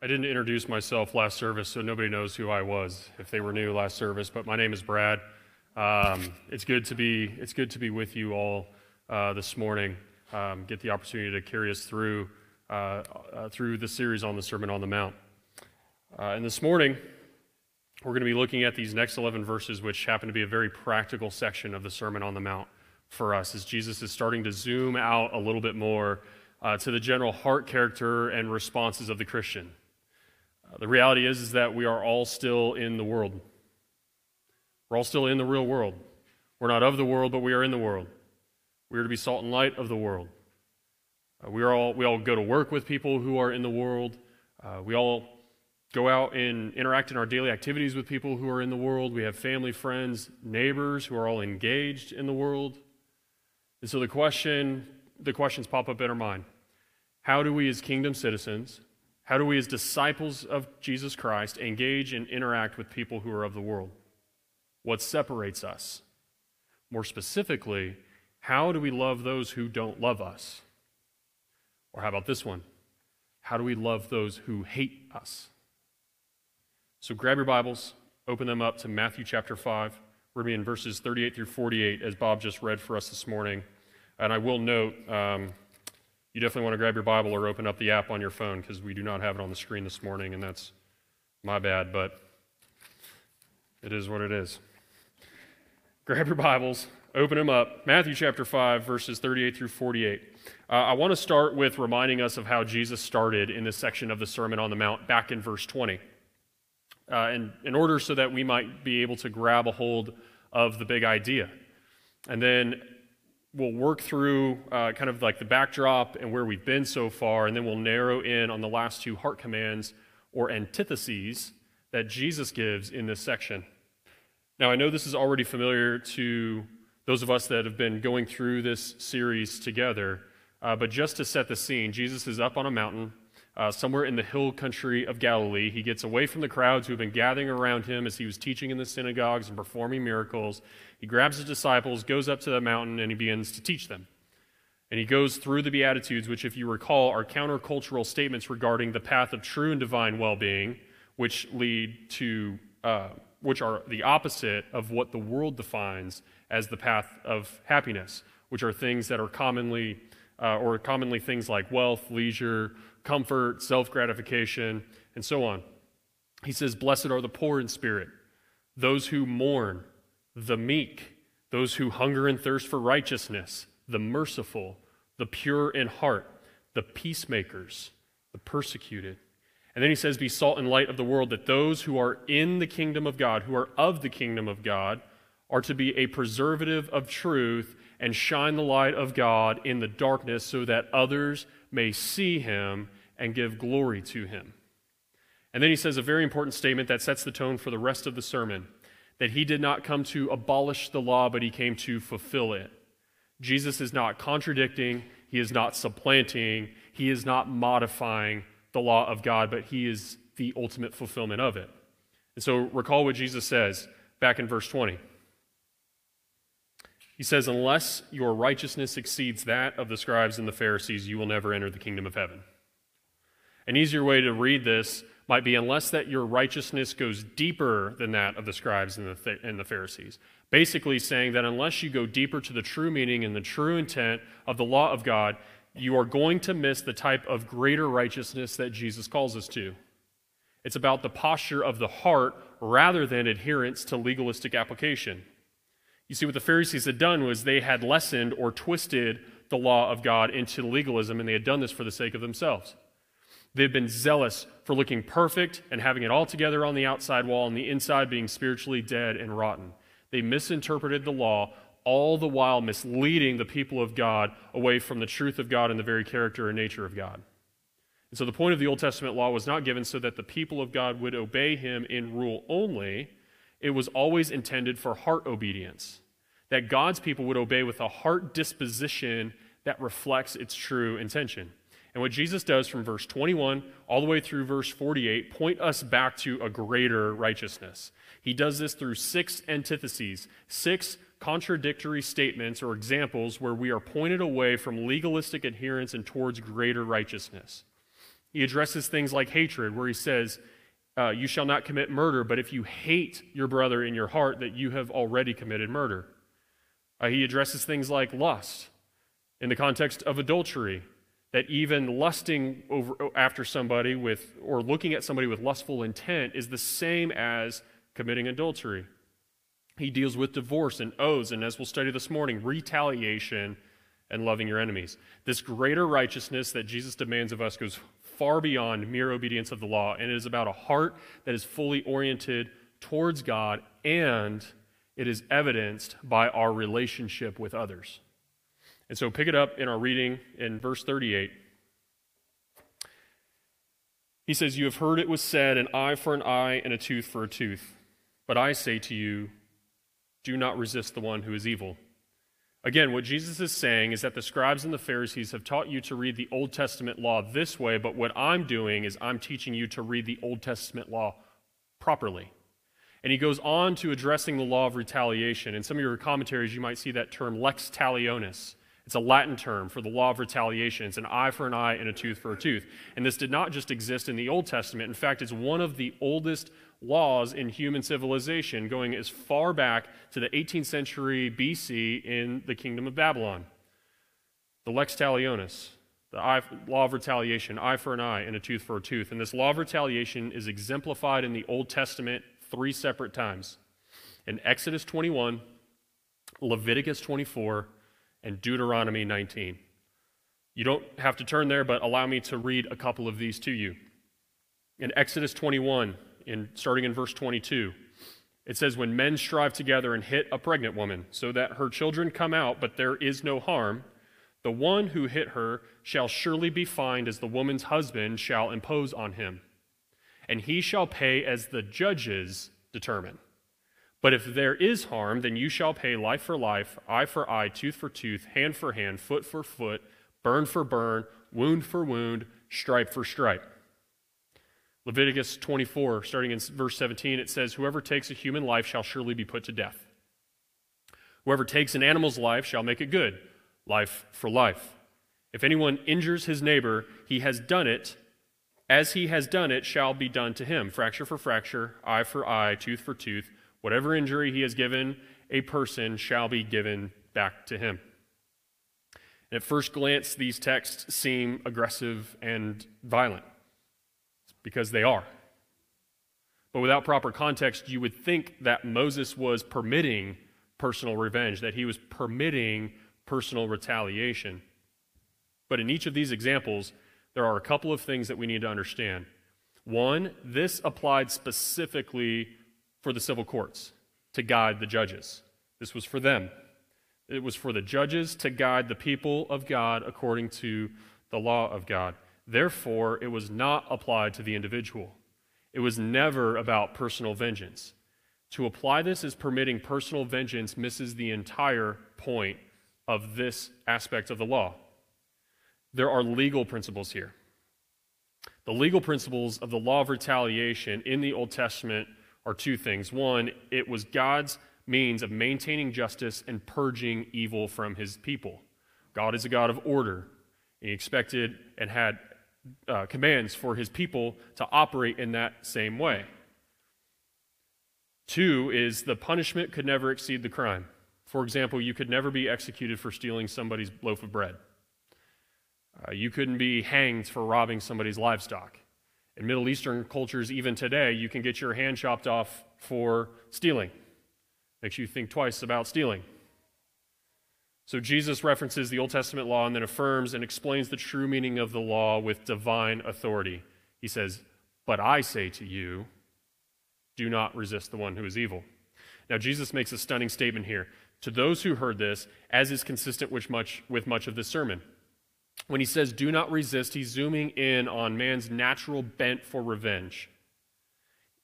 I didn't introduce myself last service, so nobody knows who I was if they were new last service. But my name is Brad. Um, it's good to be it's good to be with you all uh, this morning. Um, get the opportunity to carry us through uh, uh, through the series on the Sermon on the Mount. Uh, and this morning, we're going to be looking at these next 11 verses, which happen to be a very practical section of the Sermon on the Mount for us, as Jesus is starting to zoom out a little bit more uh, to the general heart character and responses of the Christian. Uh, the reality is, is that we are all still in the world. We're all still in the real world. We're not of the world, but we are in the world. We are to be salt and light of the world. Uh, we, are all, we all go to work with people who are in the world. Uh, we all go out and interact in our daily activities with people who are in the world. We have family, friends, neighbors who are all engaged in the world. And so the question, the questions pop up in our mind. How do we as kingdom citizens how do we, as disciples of Jesus Christ, engage and interact with people who are of the world? What separates us? More specifically, how do we love those who don't love us? Or how about this one? How do we love those who hate us? So grab your Bibles, open them up to Matthew chapter 5. We're going to be in verses 38 through 48, as Bob just read for us this morning. And I will note, um, you definitely want to grab your Bible or open up the app on your phone because we do not have it on the screen this morning, and that's my bad, but it is what it is. Grab your Bibles, open them up. Matthew chapter 5, verses 38 through 48. Uh, I want to start with reminding us of how Jesus started in this section of the Sermon on the Mount back in verse 20. Uh, and in order so that we might be able to grab a hold of the big idea. And then we'll work through uh, kind of like the backdrop and where we've been so far, and then we'll narrow in on the last two heart commands or antitheses that Jesus gives in this section. Now, I know this is already familiar to those of us that have been going through this series together, uh, but just to set the scene, Jesus is up on a mountain uh, somewhere in the hill country of Galilee. He gets away from the crowds who have been gathering around him as he was teaching in the synagogues and performing miracles. He grabs his disciples, goes up to the mountain, and he begins to teach them. And he goes through the Beatitudes, which, if you recall, are countercultural statements regarding the path of true and divine well being, which lead to, uh, which are the opposite of what the world defines as the path of happiness, which are things that are commonly, uh, or commonly things like wealth, leisure, comfort, self gratification, and so on. He says, Blessed are the poor in spirit, those who mourn, the meek, those who hunger and thirst for righteousness, the merciful, the pure in heart, the peacemakers, the persecuted. And then he says, Be salt and light of the world, that those who are in the kingdom of God, who are of the kingdom of God, are to be a preservative of truth and shine the light of God in the darkness so that others may see him and give glory to him. And then he says a very important statement that sets the tone for the rest of the sermon that he did not come to abolish the law, but he came to fulfill it. Jesus is not contradicting, he is not supplanting, he is not modifying the law of God, but he is the ultimate fulfillment of it. And so recall what Jesus says back in verse 20. He says, Unless your righteousness exceeds that of the scribes and the Pharisees, you will never enter the kingdom of heaven. An easier way to read this might be unless that your righteousness goes deeper than that of the scribes and the, and the Pharisees. Basically, saying that unless you go deeper to the true meaning and the true intent of the law of God, you are going to miss the type of greater righteousness that Jesus calls us to. It's about the posture of the heart rather than adherence to legalistic application. You see, what the Pharisees had done was they had lessened or twisted the law of God into legalism, and they had done this for the sake of themselves. They've been zealous for looking perfect and having it all together on the outside wall and the inside being spiritually dead and rotten. They misinterpreted the law, all the while misleading the people of God away from the truth of God and the very character and nature of God. And so the point of the Old Testament law was not given so that the people of God would obey him in rule only, it was always intended for heart obedience. That God's people would obey with a heart disposition that reflects its true intention. And what Jesus does from verse 21 all the way through verse 48 point us back to a greater righteousness. He does this through six antitheses, six contradictory statements or examples where we are pointed away from legalistic adherence and towards greater righteousness. He addresses things like hatred, where he says, uh, You shall not commit murder, but if you hate your brother in your heart, that you have already committed murder. Uh, he addresses things like lust in the context of adultery, that even lusting over, after somebody with, or looking at somebody with lustful intent is the same as committing adultery. He deals with divorce and oaths, and as we'll study this morning, retaliation and loving your enemies. This greater righteousness that Jesus demands of us goes far beyond mere obedience of the law, and it is about a heart that is fully oriented towards God, and it is evidenced by our relationship with others. And so pick it up in our reading in verse 38. He says, You have heard it was said, an eye for an eye and a tooth for a tooth. But I say to you, do not resist the one who is evil. Again, what Jesus is saying is that the scribes and the Pharisees have taught you to read the Old Testament law this way, but what I'm doing is I'm teaching you to read the Old Testament law properly. And he goes on to addressing the law of retaliation. In some of your commentaries, you might see that term lex talionis. It's a Latin term for the law of retaliation. It's an eye for an eye and a tooth for a tooth. And this did not just exist in the Old Testament. In fact, it's one of the oldest laws in human civilization, going as far back to the 18th century BC in the kingdom of Babylon. The lex talionis, the eye, law of retaliation, eye for an eye and a tooth for a tooth. And this law of retaliation is exemplified in the Old Testament three separate times in Exodus 21, Leviticus 24, and Deuteronomy 19. You don't have to turn there, but allow me to read a couple of these to you. In Exodus 21, in, starting in verse 22. It says, When men strive together and hit a pregnant woman, so that her children come out, but there is no harm, the one who hit her shall surely be fined as the woman's husband shall impose on him. And he shall pay as the judges determine. But if there is harm, then you shall pay life for life, eye for eye, tooth for tooth, hand for hand, foot for foot, burn for burn, wound for wound, stripe for stripe. Leviticus 24, starting in verse 17, it says, Whoever takes a human life shall surely be put to death. Whoever takes an animal's life shall make it good, life for life. If anyone injures his neighbor, he has done it. As he has done it, shall be done to him. Fracture for fracture, eye for eye, tooth for tooth. Whatever injury he has given a person shall be given back to him. And at first glance, these texts seem aggressive and violent because they are. But without proper context, you would think that Moses was permitting personal revenge, that he was permitting personal retaliation. But in each of these examples, there are a couple of things that we need to understand. One, this applied specifically for the civil courts to guide the judges. This was for them. It was for the judges to guide the people of God according to the law of God. Therefore, it was not applied to the individual. It was never about personal vengeance. To apply this as permitting personal vengeance misses the entire point of this aspect of the law. There are legal principles here. The legal principles of the law of retaliation in the Old Testament are two things. One, it was God's means of maintaining justice and purging evil from his people. God is a God of order. He expected and had uh, commands for his people to operate in that same way. Two is the punishment could never exceed the crime. For example, you could never be executed for stealing somebody's loaf of bread. Uh, you couldn't be hanged for robbing somebody's livestock. In Middle Eastern cultures, even today, you can get your hand chopped off for stealing. Makes you think twice about stealing. So Jesus references the Old Testament law and then affirms and explains the true meaning of the law with divine authority. He says, But I say to you, do not resist the one who is evil. Now, Jesus makes a stunning statement here to those who heard this, as is consistent with much, with much of this sermon. When he says, do not resist, he's zooming in on man's natural bent for revenge.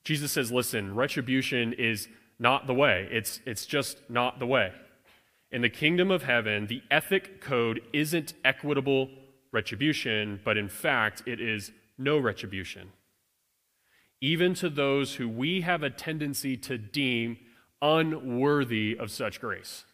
Jesus says, listen, retribution is not the way. It's, it's just not the way. In the kingdom of heaven, the ethic code isn't equitable retribution, but in fact, it is no retribution. Even to those who we have a tendency to deem unworthy of such grace.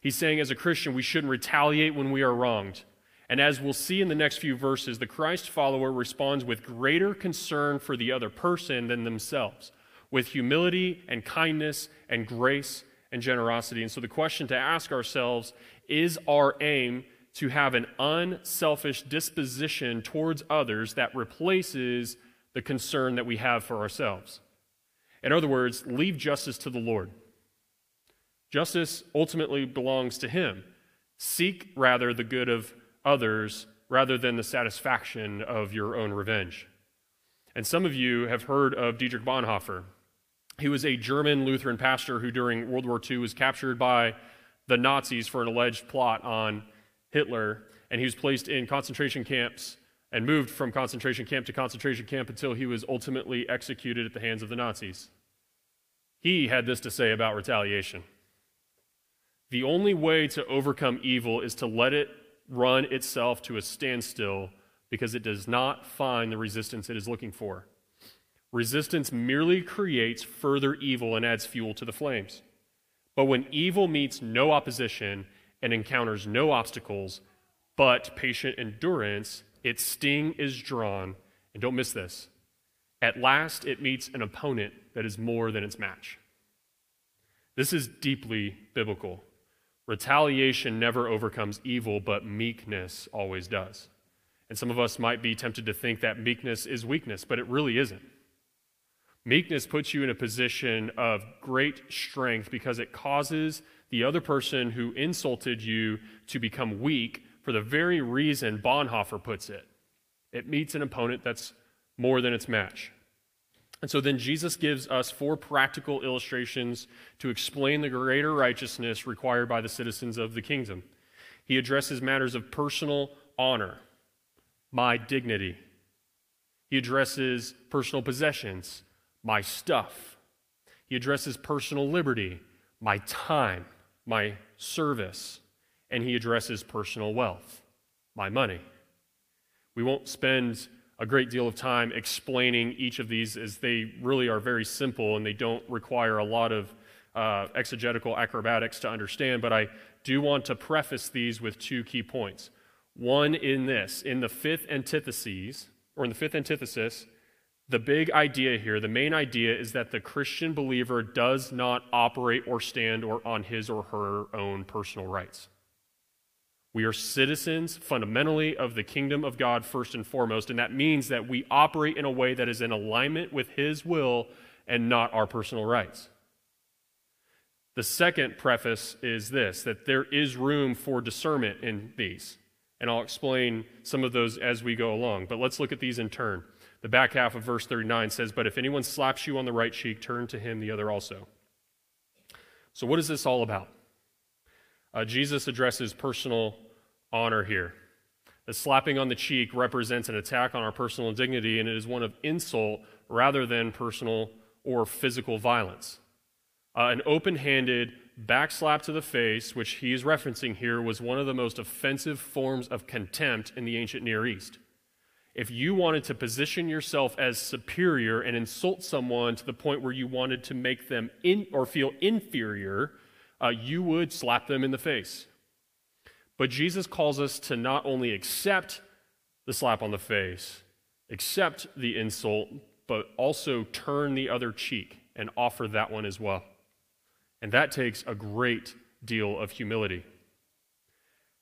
He's saying, as a Christian, we shouldn't retaliate when we are wronged. And as we'll see in the next few verses, the Christ follower responds with greater concern for the other person than themselves, with humility and kindness and grace and generosity. And so the question to ask ourselves is our aim to have an unselfish disposition towards others that replaces the concern that we have for ourselves? In other words, leave justice to the Lord. Justice ultimately belongs to Him. Seek rather the good of others rather than the satisfaction of your own revenge. And some of you have heard of Dietrich Bonhoeffer. He was a German Lutheran pastor who, during World War II, was captured by the Nazis for an alleged plot on Hitler, and he was placed in concentration camps and moved from concentration camp to concentration camp until he was ultimately executed at the hands of the Nazis. He had this to say about retaliation The only way to overcome evil is to let it run itself to a standstill because it does not find the resistance it is looking for. Resistance merely creates further evil and adds fuel to the flames. But when evil meets no opposition and encounters no obstacles, but patient endurance, its sting is drawn. And don't miss this. At last, it meets an opponent that is more than its match. This is deeply biblical. Retaliation never overcomes evil, but meekness always does. And some of us might be tempted to think that meekness is weakness, but it really isn't. Meekness puts you in a position of great strength because it causes the other person who insulted you to become weak for the very reason Bonhoeffer puts it. It meets an opponent that's more than its match. And so then Jesus gives us four practical illustrations to explain the greater righteousness required by the citizens of the kingdom. He addresses matters of personal honor, my dignity. He addresses personal possessions, my stuff. He addresses personal liberty, my time, my service. And he addresses personal wealth, my money. We won't spend a great deal of time explaining each of these as they really are very simple and they don't require a lot of uh, exegetical acrobatics to understand, but I do want to preface these with two key points. One in this, in the fifth antithesis, or in the fifth antithesis, the big idea here, the main idea is that the Christian believer does not operate or stand or on his or her own personal rights. We are citizens fundamentally of the kingdom of God first and foremost, and that means that we operate in a way that is in alignment with his will and not our personal rights. The second preface is this that there is room for discernment in these. And I'll explain some of those as we go along. But let's look at these in turn. The back half of verse 39 says, But if anyone slaps you on the right cheek, turn to him the other also. So, what is this all about? Uh, Jesus addresses personal honor here. The slapping on the cheek represents an attack on our personal dignity, and it is one of insult rather than personal or physical violence. Uh, an open handed backslap to the face, which he is referencing here, was one of the most offensive forms of contempt in the ancient Near East. If you wanted to position yourself as superior and insult someone to the point where you wanted to make them in or feel inferior, uh, you would slap them in the face. But Jesus calls us to not only accept the slap on the face, accept the insult, but also turn the other cheek and offer that one as well. And that takes a great deal of humility.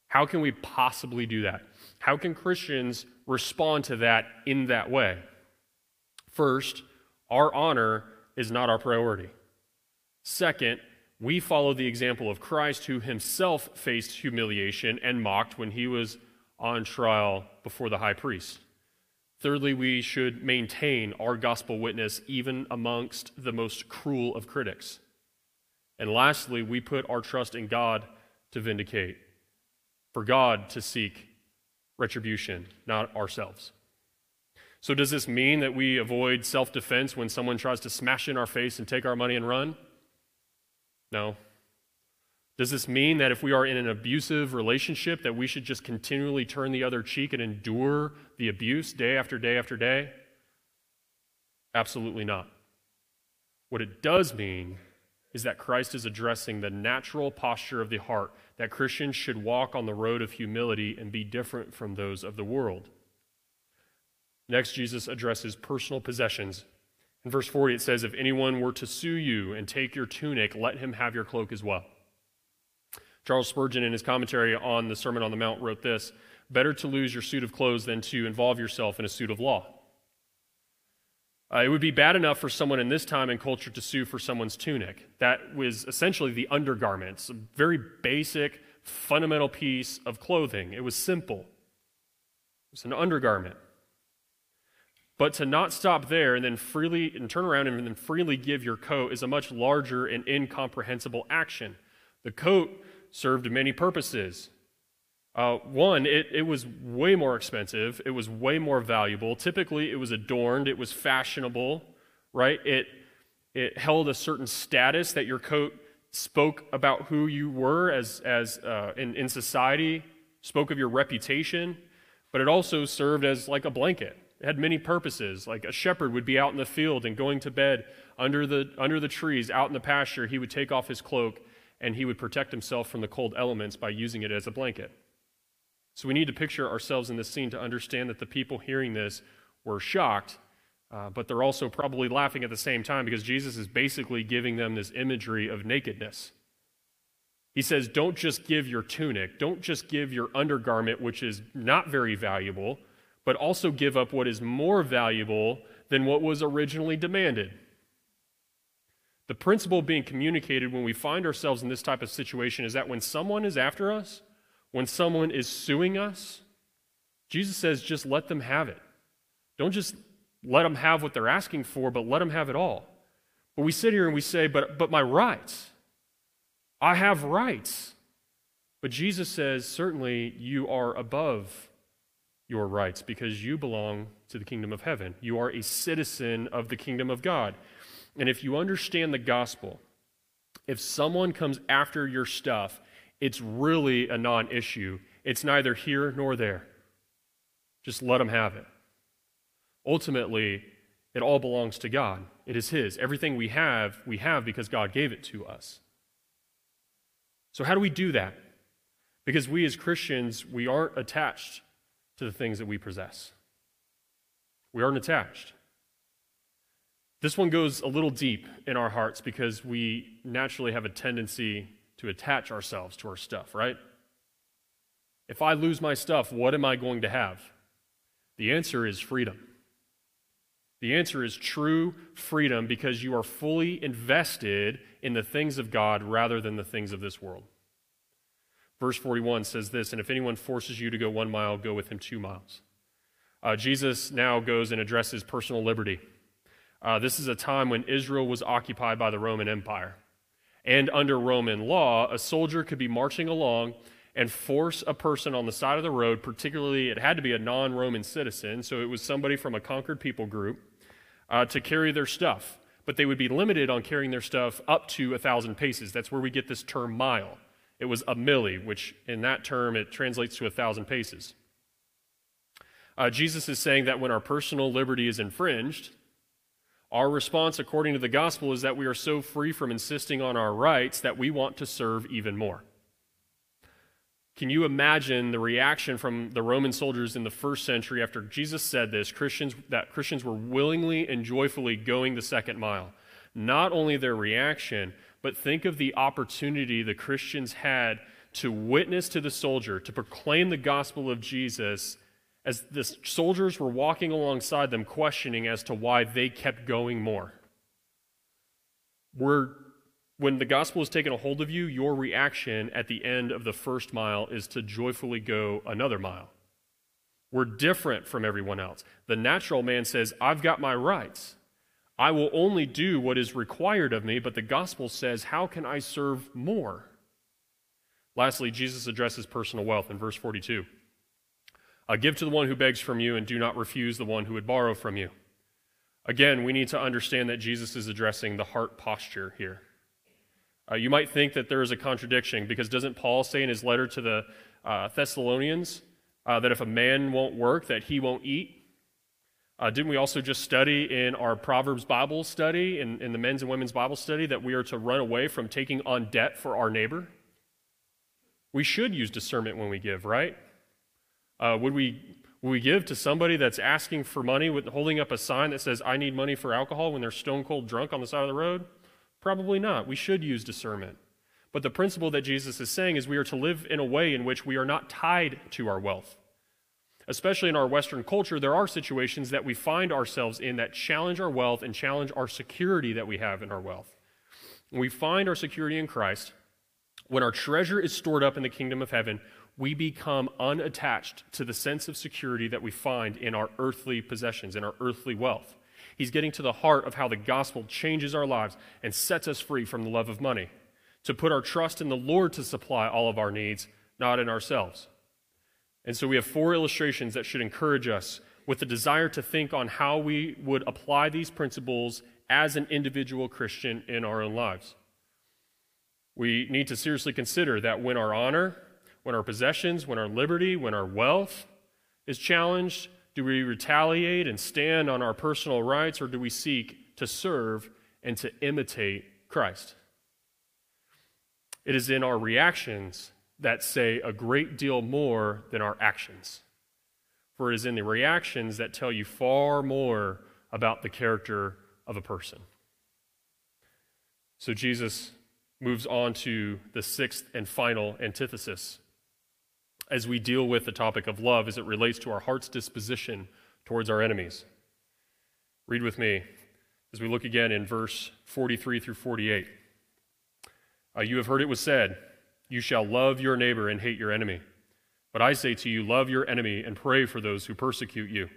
How can we possibly do that? How can Christians respond to that in that way? First, our honor is not our priority. Second, we follow the example of Christ, who himself faced humiliation and mocked when he was on trial before the high priest. Thirdly, we should maintain our gospel witness even amongst the most cruel of critics. And lastly, we put our trust in God to vindicate, for God to seek retribution, not ourselves. So, does this mean that we avoid self defense when someone tries to smash in our face and take our money and run? No. Does this mean that if we are in an abusive relationship that we should just continually turn the other cheek and endure the abuse day after day after day? Absolutely not. What it does mean is that Christ is addressing the natural posture of the heart, that Christians should walk on the road of humility and be different from those of the world. Next, Jesus addresses personal possessions. In verse 40, it says, If anyone were to sue you and take your tunic, let him have your cloak as well. Charles Spurgeon, in his commentary on the Sermon on the Mount, wrote this Better to lose your suit of clothes than to involve yourself in a suit of law. Uh, it would be bad enough for someone in this time and culture to sue for someone's tunic. That was essentially the undergarments, a very basic, fundamental piece of clothing. It was simple, it was an undergarment. But to not stop there and then freely and turn around and then freely give your coat is a much larger and incomprehensible action. The coat served many purposes. Uh, one, it, it was way more expensive. It was way more valuable. Typically, it was adorned. It was fashionable, right? It, it held a certain status that your coat spoke about who you were as, as uh, in, in society, spoke of your reputation, but it also served as like a blanket. It had many purposes. Like a shepherd would be out in the field and going to bed under the, under the trees, out in the pasture. He would take off his cloak and he would protect himself from the cold elements by using it as a blanket. So we need to picture ourselves in this scene to understand that the people hearing this were shocked, uh, but they're also probably laughing at the same time because Jesus is basically giving them this imagery of nakedness. He says, Don't just give your tunic, don't just give your undergarment, which is not very valuable, but also give up what is more valuable than what was originally demanded. The principle being communicated when we find ourselves in this type of situation is that when someone is after us, when someone is suing us, Jesus says, just let them have it. Don't just let them have what they're asking for, but let them have it all. But we sit here and we say, but, but my rights, I have rights. But Jesus says, certainly you are above your rights because you belong to the kingdom of heaven. You are a citizen of the kingdom of God. And if you understand the gospel, if someone comes after your stuff it's really a non issue. It's neither here nor there. Just let them have it. Ultimately, it all belongs to God. It is His. Everything we have, we have because God gave it to us. So, how do we do that? Because we as Christians, we aren't attached to the things that we possess. We aren't attached. This one goes a little deep in our hearts because we naturally have a tendency to attach ourselves to our stuff, right? If I lose my stuff, what am I going to have? The answer is freedom. The answer is true freedom because you are fully invested in the things of God rather than the things of this world. Verse 41 says this And if anyone forces you to go one mile, go with him two miles. Uh, Jesus now goes and addresses personal liberty. Uh, this is a time when Israel was occupied by the Roman Empire. And under Roman law, a soldier could be marching along and force a person on the side of the road, particularly it had to be a non Roman citizen, so it was somebody from a conquered people group, uh, to carry their stuff. But they would be limited on carrying their stuff up to a thousand paces. That's where we get this term mile. It was a milli, which in that term it translates to a thousand paces. Uh, Jesus is saying that when our personal liberty is infringed, our response, according to the gospel, is that we are so free from insisting on our rights that we want to serve even more. Can you imagine the reaction from the Roman soldiers in the first century after Jesus said this? Christians that Christians were willingly and joyfully going the second mile. Not only their reaction, but think of the opportunity the Christians had to witness to the soldier, to proclaim the gospel of Jesus as the soldiers were walking alongside them, questioning as to why they kept going more. We're, when the gospel is taken a hold of you, your reaction at the end of the first mile is to joyfully go another mile. We're different from everyone else. The natural man says, I've got my rights. I will only do what is required of me, but the gospel says, How can I serve more? Lastly, Jesus addresses personal wealth in verse 42. Uh, give to the one who begs from you, and do not refuse the one who would borrow from you. Again, we need to understand that Jesus is addressing the heart posture here. Uh, you might think that there is a contradiction because doesn't Paul say in his letter to the uh, Thessalonians uh, that if a man won't work, that he won't eat? Uh, didn't we also just study in our Proverbs Bible study, in, in the men's and women's Bible study, that we are to run away from taking on debt for our neighbor? We should use discernment when we give, right? Uh, would, we, would we give to somebody that's asking for money with holding up a sign that says, I need money for alcohol when they're stone cold drunk on the side of the road? Probably not. We should use discernment. But the principle that Jesus is saying is we are to live in a way in which we are not tied to our wealth especially in our Western culture, there are situations that we find ourselves in that challenge our wealth and challenge our security that we have in our wealth. When we find our security in Christ, when our treasure is stored up in the kingdom of heaven, we become unattached to the sense of security that we find in our earthly possessions, in our earthly wealth. He's getting to the heart of how the gospel changes our lives and sets us free from the love of money, to put our trust in the Lord to supply all of our needs, not in ourselves. And so we have four illustrations that should encourage us with the desire to think on how we would apply these principles as an individual Christian in our own lives. We need to seriously consider that when our honor, when our possessions, when our liberty, when our wealth is challenged, do we retaliate and stand on our personal rights, or do we seek to serve and to imitate Christ? It is in our reactions that say a great deal more than our actions. For it is in the reactions that tell you far more about the character of a person. So Jesus moves on to the sixth and final antithesis as we deal with the topic of love as it relates to our heart's disposition towards our enemies. Read with me as we look again in verse 43 through 48. Uh, you have heard it was said, you shall love your neighbor and hate your enemy. But I say to you, love your enemy and pray for those who persecute you,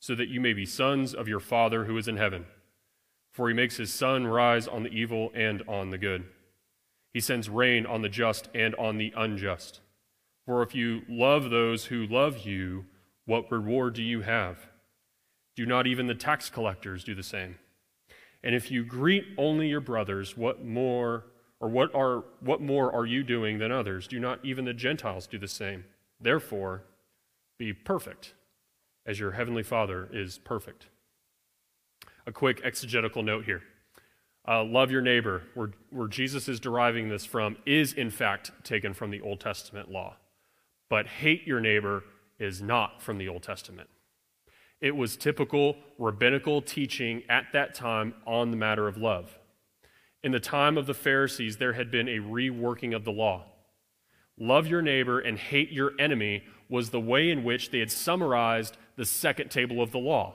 so that you may be sons of your Father who is in heaven. For he makes his sun rise on the evil and on the good. He sends rain on the just and on the unjust. For if you love those who love you, what reward do you have? Do not even the tax collectors do the same? And if you greet only your brothers, what more or what, are, what more are you doing than others? Do not even the Gentiles do the same? Therefore, be perfect, as your heavenly Father is perfect. A quick exegetical note here. Uh, love your neighbor, where, where Jesus is deriving this from, is in fact taken from the Old Testament law. But hate your neighbor is not from the Old Testament. It was typical rabbinical teaching at that time on the matter of love. In the time of the Pharisees, there had been a reworking of the law. Love your neighbor and hate your enemy was the way in which they had summarized the second table of the law.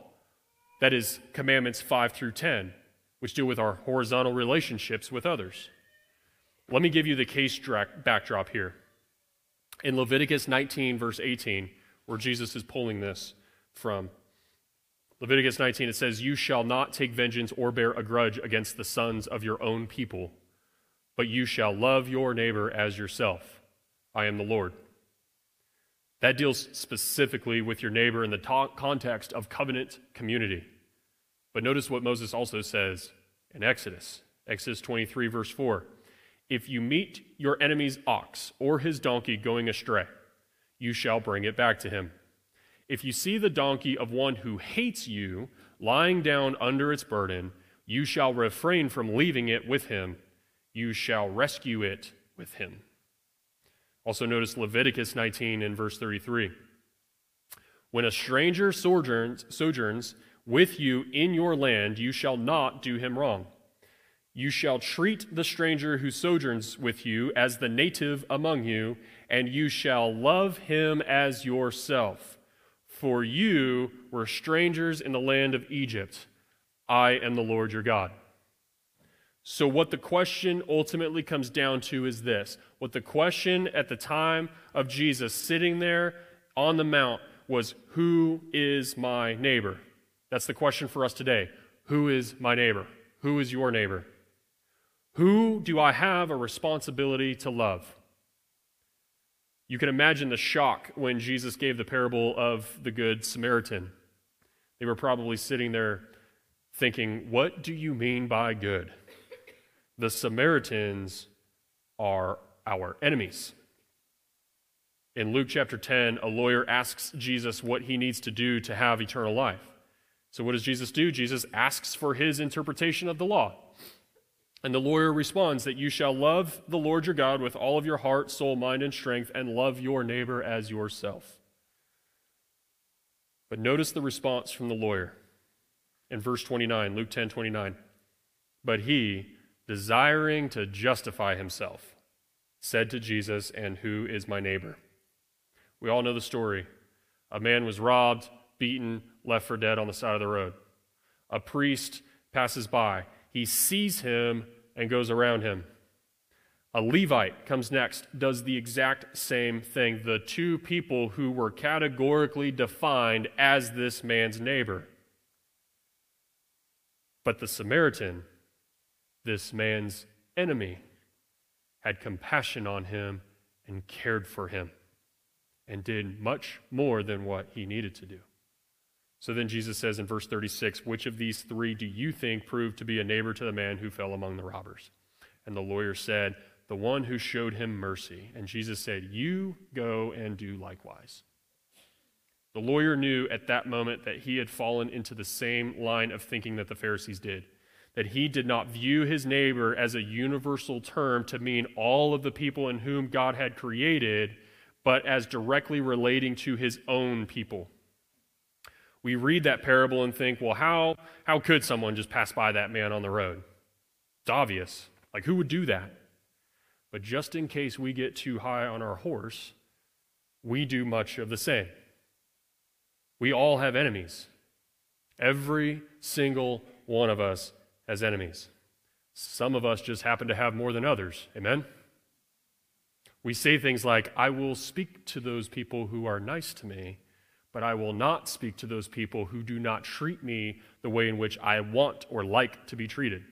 That is, commandments 5 through 10, which deal with our horizontal relationships with others. Let me give you the case backdrop here. In Leviticus 19, verse 18, where Jesus is pulling this from, Leviticus 19, it says, You shall not take vengeance or bear a grudge against the sons of your own people, but you shall love your neighbor as yourself. I am the Lord. That deals specifically with your neighbor in the ta- context of covenant community. But notice what Moses also says in Exodus, Exodus 23, verse 4. If you meet your enemy's ox or his donkey going astray, you shall bring it back to him. If you see the donkey of one who hates you lying down under its burden, you shall refrain from leaving it with him. You shall rescue it with him. Also, notice Leviticus 19 and verse 33. When a stranger sojourns, sojourns with you in your land, you shall not do him wrong. You shall treat the stranger who sojourns with you as the native among you, and you shall love him as yourself. For you were strangers in the land of Egypt. I am the Lord your God. So, what the question ultimately comes down to is this what the question at the time of Jesus sitting there on the mount was, Who is my neighbor? That's the question for us today. Who is my neighbor? Who is your neighbor? Who do I have a responsibility to love? You can imagine the shock when Jesus gave the parable of the Good Samaritan. They were probably sitting there thinking, What do you mean by good? The Samaritans are our enemies. In Luke chapter 10, a lawyer asks Jesus what he needs to do to have eternal life. So, what does Jesus do? Jesus asks for his interpretation of the law. And the lawyer responds that you shall love the Lord your God with all of your heart, soul, mind, and strength, and love your neighbor as yourself. But notice the response from the lawyer in verse 29, Luke 10 29. But he, desiring to justify himself, said to Jesus, And who is my neighbor? We all know the story. A man was robbed, beaten, left for dead on the side of the road. A priest passes by. He sees him and goes around him. A Levite comes next, does the exact same thing. The two people who were categorically defined as this man's neighbor. But the Samaritan, this man's enemy, had compassion on him and cared for him and did much more than what he needed to do. So then Jesus says in verse 36, Which of these three do you think proved to be a neighbor to the man who fell among the robbers? And the lawyer said, The one who showed him mercy. And Jesus said, You go and do likewise. The lawyer knew at that moment that he had fallen into the same line of thinking that the Pharisees did. That he did not view his neighbor as a universal term to mean all of the people in whom God had created, but as directly relating to his own people we read that parable and think, well, how, how could someone just pass by that man on the road? It's obvious. Like, who would do that? But just in case we get too high on our horse, we do much of the same. We all have enemies. Every single one of us has enemies. Some of us just happen to have more than others. Amen? We say things like, I will speak to those people who are nice to me, but I will not speak to those people who do not treat me the way in which I want or like to be treated.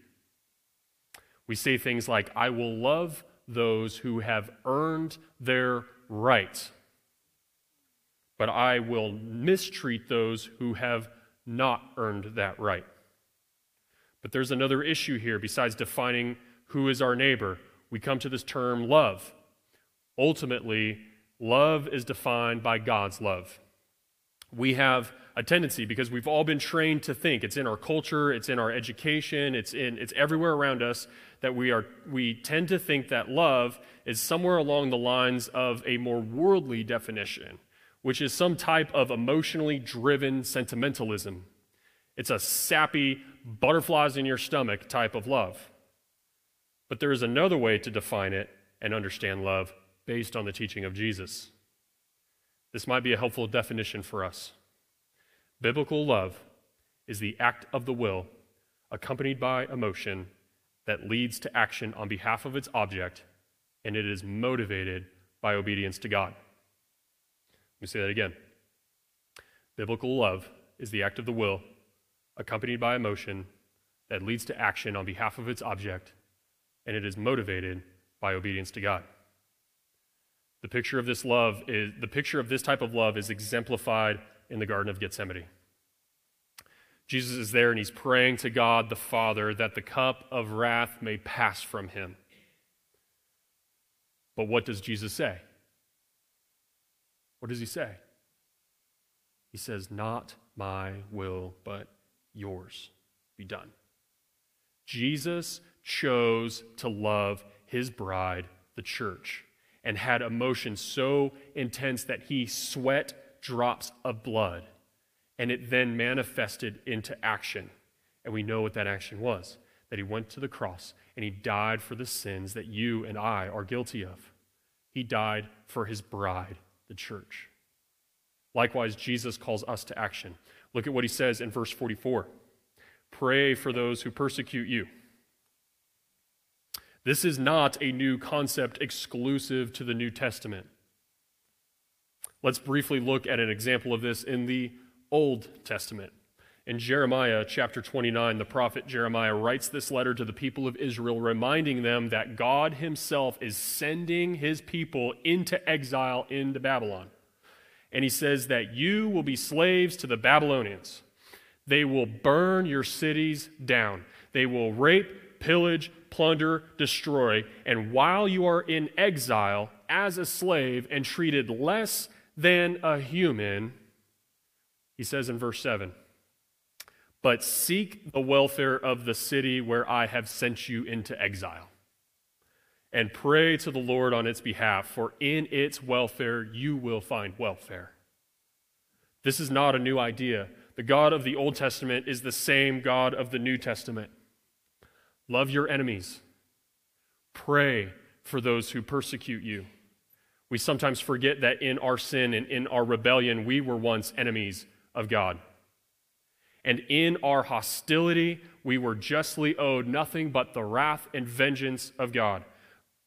We say things like, I will love those who have earned their right, but I will mistreat those who have not earned that right. But there's another issue here besides defining who is our neighbor. We come to this term love. Ultimately, love is defined by God's love we have a tendency because we've all been trained to think. It's in our culture it's in our education it's in it's everywhere around us that we are we tend to think that love is somewhere along the lines of a more worldly definition which is some type of emotionally driven sentimentalism. It's a sappy butterflies in your stomach type of love. But there is another way to define it and understand love based on the teaching of Jesus this might be a helpful definition for us. Biblical love is the act of the will accompanied by emotion that leads to action on behalf of its object, and it is motivated by obedience to God. Let me say that again. Biblical love is the act of the will accompanied by emotion that leads to action on behalf of its object, and it is motivated by obedience to God. The picture of this love is the picture of this type of love is exemplified in the Garden of Gethsemane. Jesus is there and he's praying to God the Father that the cup of wrath may pass from him. But what does Jesus say? What does he say? He says, Not my will, but yours be done. Jesus chose to love his bride, the church and had emotion so intense that he sweat drops of blood. And it then manifested into action. And we know what that action was that he went to the cross and he died for the sins that you and I are guilty of. He died for his bride, the church. Likewise, Jesus calls us to action. Look at what he says in verse 44 Pray for those who persecute you. This is not a new concept exclusive to the New Testament. Let's briefly look at an example of this in the Old Testament. In Jeremiah chapter 29, the prophet Jeremiah writes this letter to the people of Israel, reminding them that God himself is sending his people into exile into Babylon. And he says that you will be slaves to the Babylonians. They will burn your cities down, they will rape, pillage, plunder, destroy, and while you are in exile as a slave and treated less than a human, he says in verse 7 but seek the welfare of the city where I have sent you into exile. And pray to the Lord on its behalf, for in its welfare you will find welfare. This is not a new idea. The God of the Old Testament is the same God of the New Testament. Love your enemies. Pray for those who persecute you. We sometimes forget that in our sin and in our rebellion, we were once enemies of God. And in our hostility, we were justly owed nothing but the wrath and vengeance of God.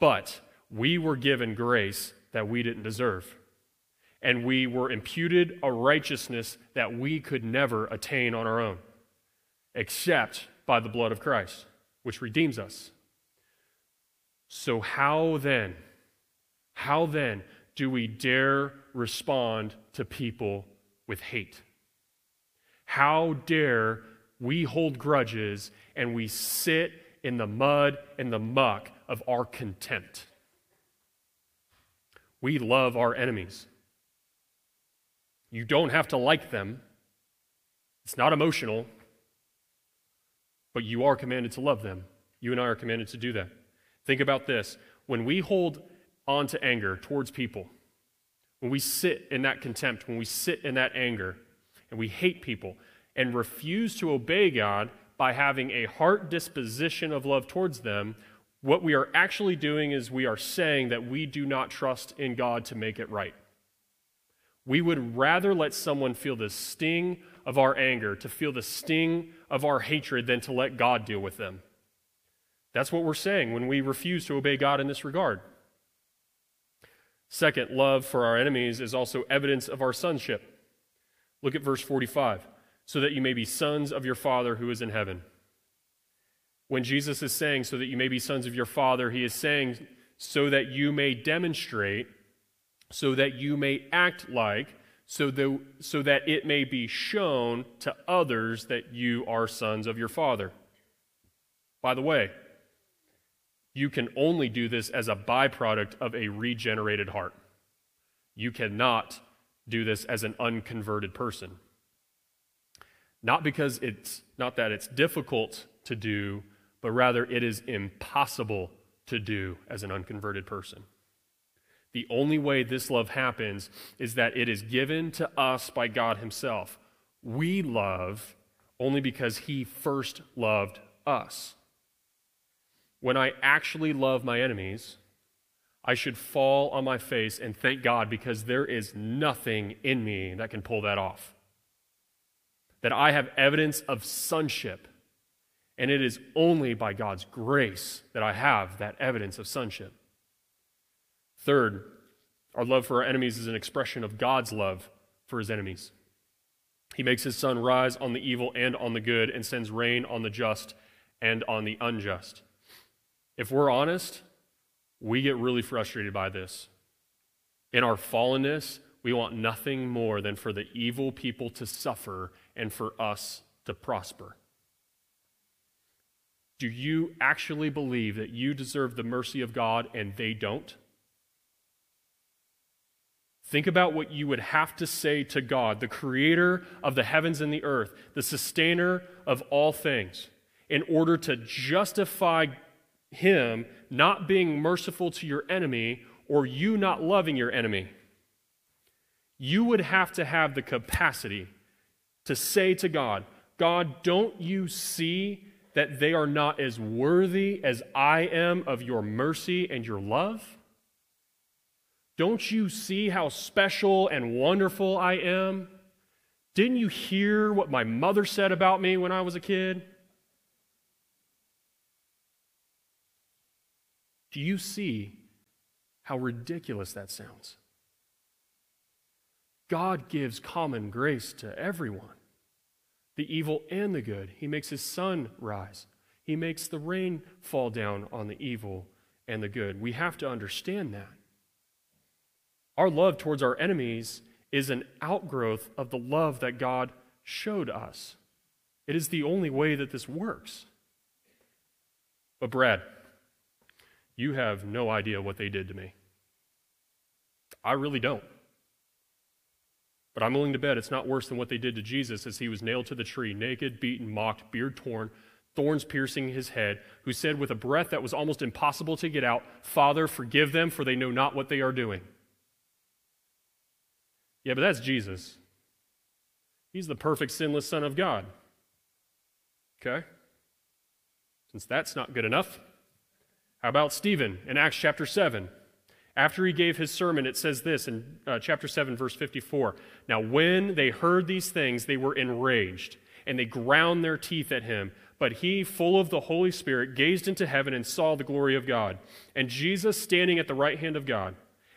But we were given grace that we didn't deserve. And we were imputed a righteousness that we could never attain on our own, except by the blood of Christ, which redeems us. So, how then, how then do we dare respond to people with hate? How dare we hold grudges and we sit in the mud and the muck of our contempt? We love our enemies. You don't have to like them, it's not emotional, but you are commanded to love them. You and I are commanded to do that. Think about this. When we hold on to anger towards people, when we sit in that contempt, when we sit in that anger, and we hate people and refuse to obey God by having a heart disposition of love towards them, what we are actually doing is we are saying that we do not trust in God to make it right. We would rather let someone feel the sting of our anger, to feel the sting of our hatred, than to let God deal with them. That's what we're saying when we refuse to obey God in this regard. Second, love for our enemies is also evidence of our sonship. Look at verse 45 so that you may be sons of your Father who is in heaven. When Jesus is saying, so that you may be sons of your Father, he is saying, so that you may demonstrate, so that you may act like, so that, so that it may be shown to others that you are sons of your Father. By the way, you can only do this as a byproduct of a regenerated heart. You cannot do this as an unconverted person. Not because it's not that it's difficult to do, but rather it is impossible to do as an unconverted person. The only way this love happens is that it is given to us by God Himself. We love only because He first loved us. When I actually love my enemies, I should fall on my face and thank God because there is nothing in me that can pull that off. That I have evidence of sonship, and it is only by God's grace that I have that evidence of sonship. Third, our love for our enemies is an expression of God's love for his enemies. He makes his sun rise on the evil and on the good and sends rain on the just and on the unjust. If we're honest, we get really frustrated by this. In our fallenness, we want nothing more than for the evil people to suffer and for us to prosper. Do you actually believe that you deserve the mercy of God and they don't? Think about what you would have to say to God, the creator of the heavens and the earth, the sustainer of all things, in order to justify him not being merciful to your enemy or you not loving your enemy. You would have to have the capacity to say to God, God, don't you see that they are not as worthy as I am of your mercy and your love? Don't you see how special and wonderful I am? Didn't you hear what my mother said about me when I was a kid? Do you see how ridiculous that sounds? God gives common grace to everyone, the evil and the good. He makes his sun rise, he makes the rain fall down on the evil and the good. We have to understand that. Our love towards our enemies is an outgrowth of the love that God showed us. It is the only way that this works. But, Brad, you have no idea what they did to me. I really don't. But I'm willing to bet it's not worse than what they did to Jesus as he was nailed to the tree, naked, beaten, mocked, beard torn, thorns piercing his head, who said with a breath that was almost impossible to get out, Father, forgive them, for they know not what they are doing. Yeah, but that's Jesus. He's the perfect, sinless Son of God. Okay? Since that's not good enough, how about Stephen in Acts chapter 7? After he gave his sermon, it says this in uh, chapter 7, verse 54. Now, when they heard these things, they were enraged, and they ground their teeth at him. But he, full of the Holy Spirit, gazed into heaven and saw the glory of God, and Jesus standing at the right hand of God.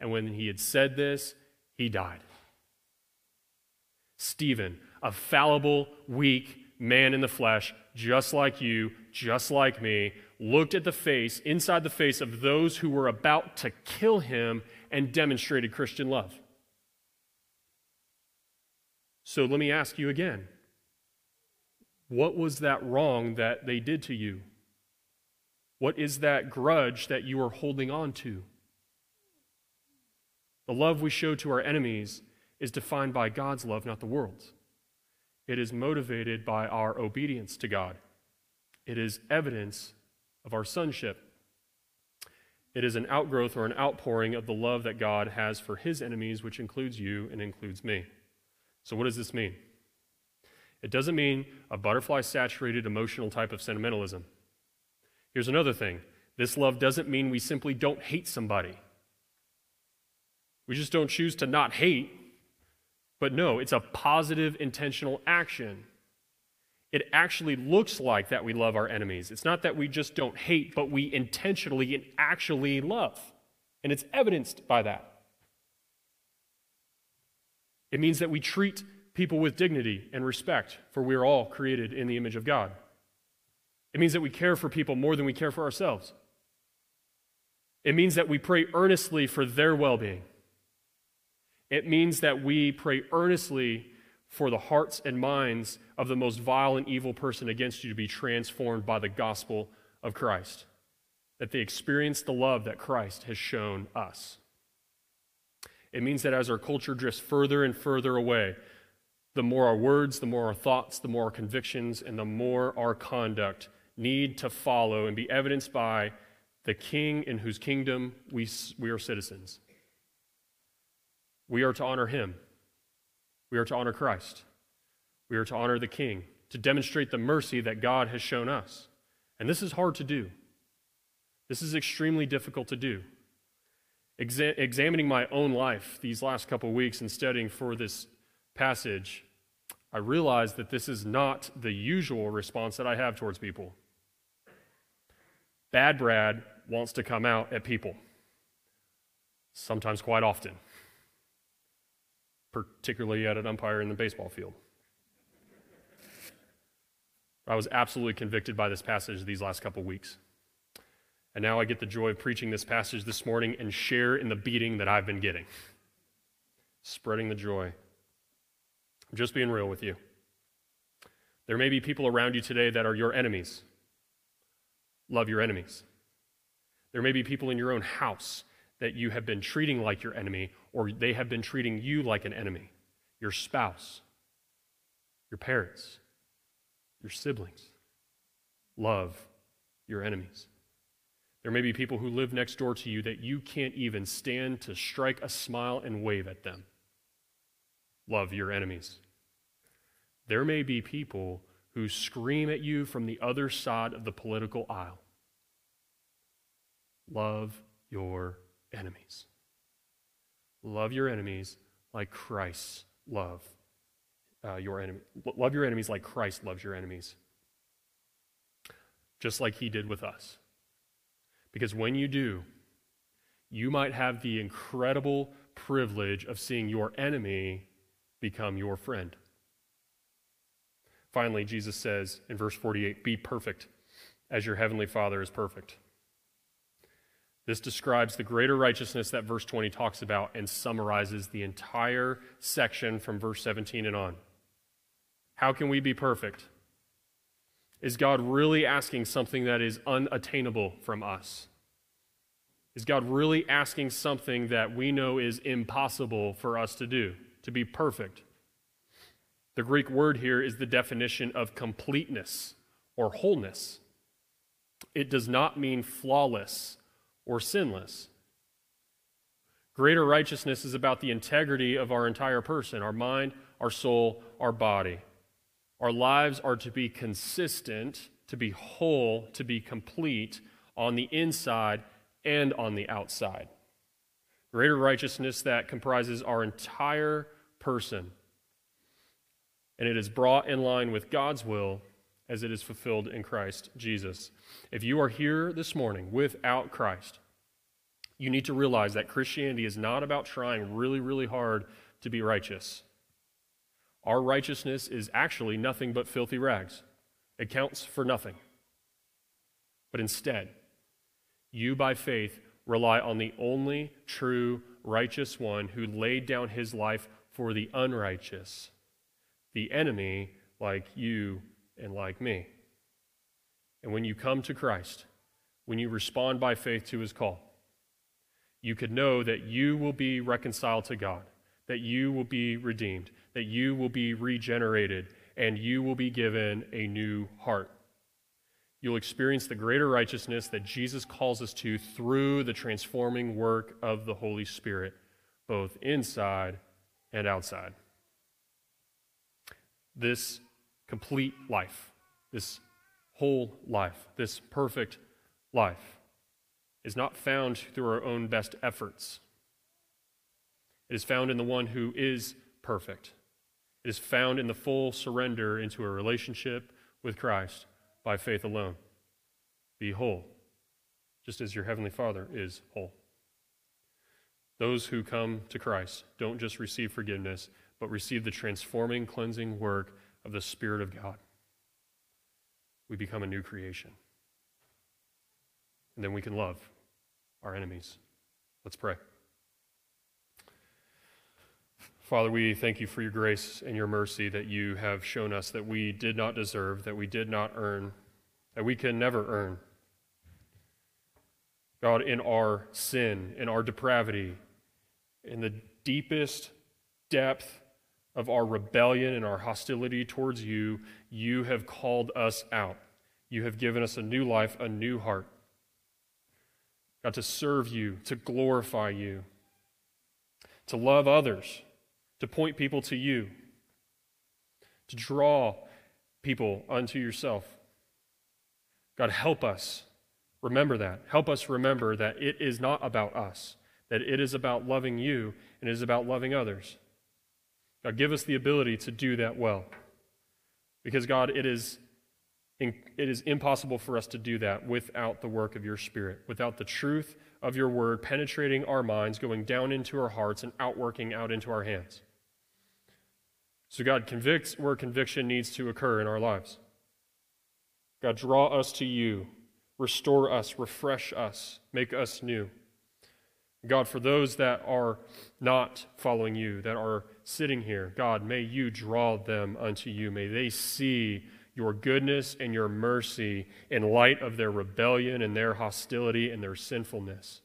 And when he had said this, he died. Stephen, a fallible, weak man in the flesh, just like you, just like me, looked at the face, inside the face of those who were about to kill him and demonstrated Christian love. So let me ask you again what was that wrong that they did to you? What is that grudge that you are holding on to? The love we show to our enemies is defined by God's love, not the world's. It is motivated by our obedience to God. It is evidence of our sonship. It is an outgrowth or an outpouring of the love that God has for his enemies, which includes you and includes me. So, what does this mean? It doesn't mean a butterfly saturated emotional type of sentimentalism. Here's another thing this love doesn't mean we simply don't hate somebody. We just don't choose to not hate, but no, it's a positive, intentional action it actually looks like that we love our enemies. It's not that we just don't hate, but we intentionally and actually love. And it's evidenced by that. It means that we treat people with dignity and respect, for we are all created in the image of God. It means that we care for people more than we care for ourselves. It means that we pray earnestly for their well being. It means that we pray earnestly for the hearts and minds of the most vile and evil person against you to be transformed by the gospel of Christ, that they experience the love that Christ has shown us. It means that as our culture drifts further and further away, the more our words, the more our thoughts, the more our convictions, and the more our conduct need to follow and be evidenced by the King in whose kingdom we, we are citizens. We are to honor him we are to honor Christ. We are to honor the King, to demonstrate the mercy that God has shown us. And this is hard to do. This is extremely difficult to do. Exa- examining my own life these last couple weeks and studying for this passage, I realized that this is not the usual response that I have towards people. Bad Brad wants to come out at people, sometimes quite often particularly at an umpire in the baseball field. I was absolutely convicted by this passage these last couple weeks. And now I get the joy of preaching this passage this morning and share in the beating that I've been getting. Spreading the joy. I'm just being real with you. There may be people around you today that are your enemies. Love your enemies. There may be people in your own house that you have been treating like your enemy, or they have been treating you like an enemy your spouse, your parents, your siblings. Love your enemies. There may be people who live next door to you that you can't even stand to strike a smile and wave at them. Love your enemies. There may be people who scream at you from the other side of the political aisle. Love your enemies. Love your enemies like Christ love uh, your enemy. Love your enemies like Christ loves your enemies. Just like he did with us. Because when you do, you might have the incredible privilege of seeing your enemy become your friend. Finally, Jesus says in verse 48 Be perfect as your heavenly Father is perfect. This describes the greater righteousness that verse 20 talks about and summarizes the entire section from verse 17 and on. How can we be perfect? Is God really asking something that is unattainable from us? Is God really asking something that we know is impossible for us to do, to be perfect? The Greek word here is the definition of completeness or wholeness. It does not mean flawless or sinless. Greater righteousness is about the integrity of our entire person our mind, our soul, our body. Our lives are to be consistent, to be whole, to be complete on the inside and on the outside. Greater righteousness that comprises our entire person. And it is brought in line with God's will as it is fulfilled in Christ Jesus. If you are here this morning without Christ, you need to realize that Christianity is not about trying really, really hard to be righteous. Our righteousness is actually nothing but filthy rags, it counts for nothing. But instead, you by faith rely on the only true righteous one who laid down his life for the unrighteous, the enemy like you and like me. And when you come to Christ, when you respond by faith to his call, you could know that you will be reconciled to God, that you will be redeemed, that you will be regenerated, and you will be given a new heart. You'll experience the greater righteousness that Jesus calls us to through the transforming work of the Holy Spirit, both inside and outside. This complete life, this whole life, this perfect life, is not found through our own best efforts. It is found in the one who is perfect. It is found in the full surrender into a relationship with Christ by faith alone. Be whole, just as your Heavenly Father is whole. Those who come to Christ don't just receive forgiveness, but receive the transforming, cleansing work of the Spirit of God. We become a new creation. And then we can love our enemies. Let's pray. Father, we thank you for your grace and your mercy that you have shown us that we did not deserve, that we did not earn, that we can never earn. God, in our sin, in our depravity, in the deepest depth of our rebellion and our hostility towards you, you have called us out. You have given us a new life, a new heart. God, to serve you, to glorify you, to love others, to point people to you, to draw people unto yourself. God, help us remember that. Help us remember that it is not about us, that it is about loving you and it is about loving others. God, give us the ability to do that well. Because, God, it is, it is impossible for us to do that without the work of your Spirit, without the truth of your word penetrating our minds, going down into our hearts, and outworking out into our hands. So, God, convicts where conviction needs to occur in our lives. God, draw us to you, restore us, refresh us, make us new. God, for those that are not following you, that are sitting here, God, may you draw them unto you. May they see your goodness and your mercy in light of their rebellion and their hostility and their sinfulness.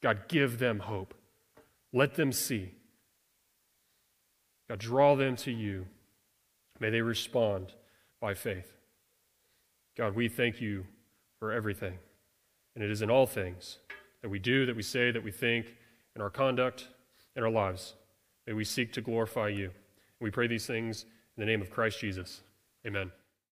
God, give them hope. Let them see. God, draw them to you. May they respond by faith. God, we thank you for everything. And it is in all things that we do, that we say, that we think, in our conduct, in our lives. May we seek to glorify you. We pray these things in the name of Christ Jesus. Amen.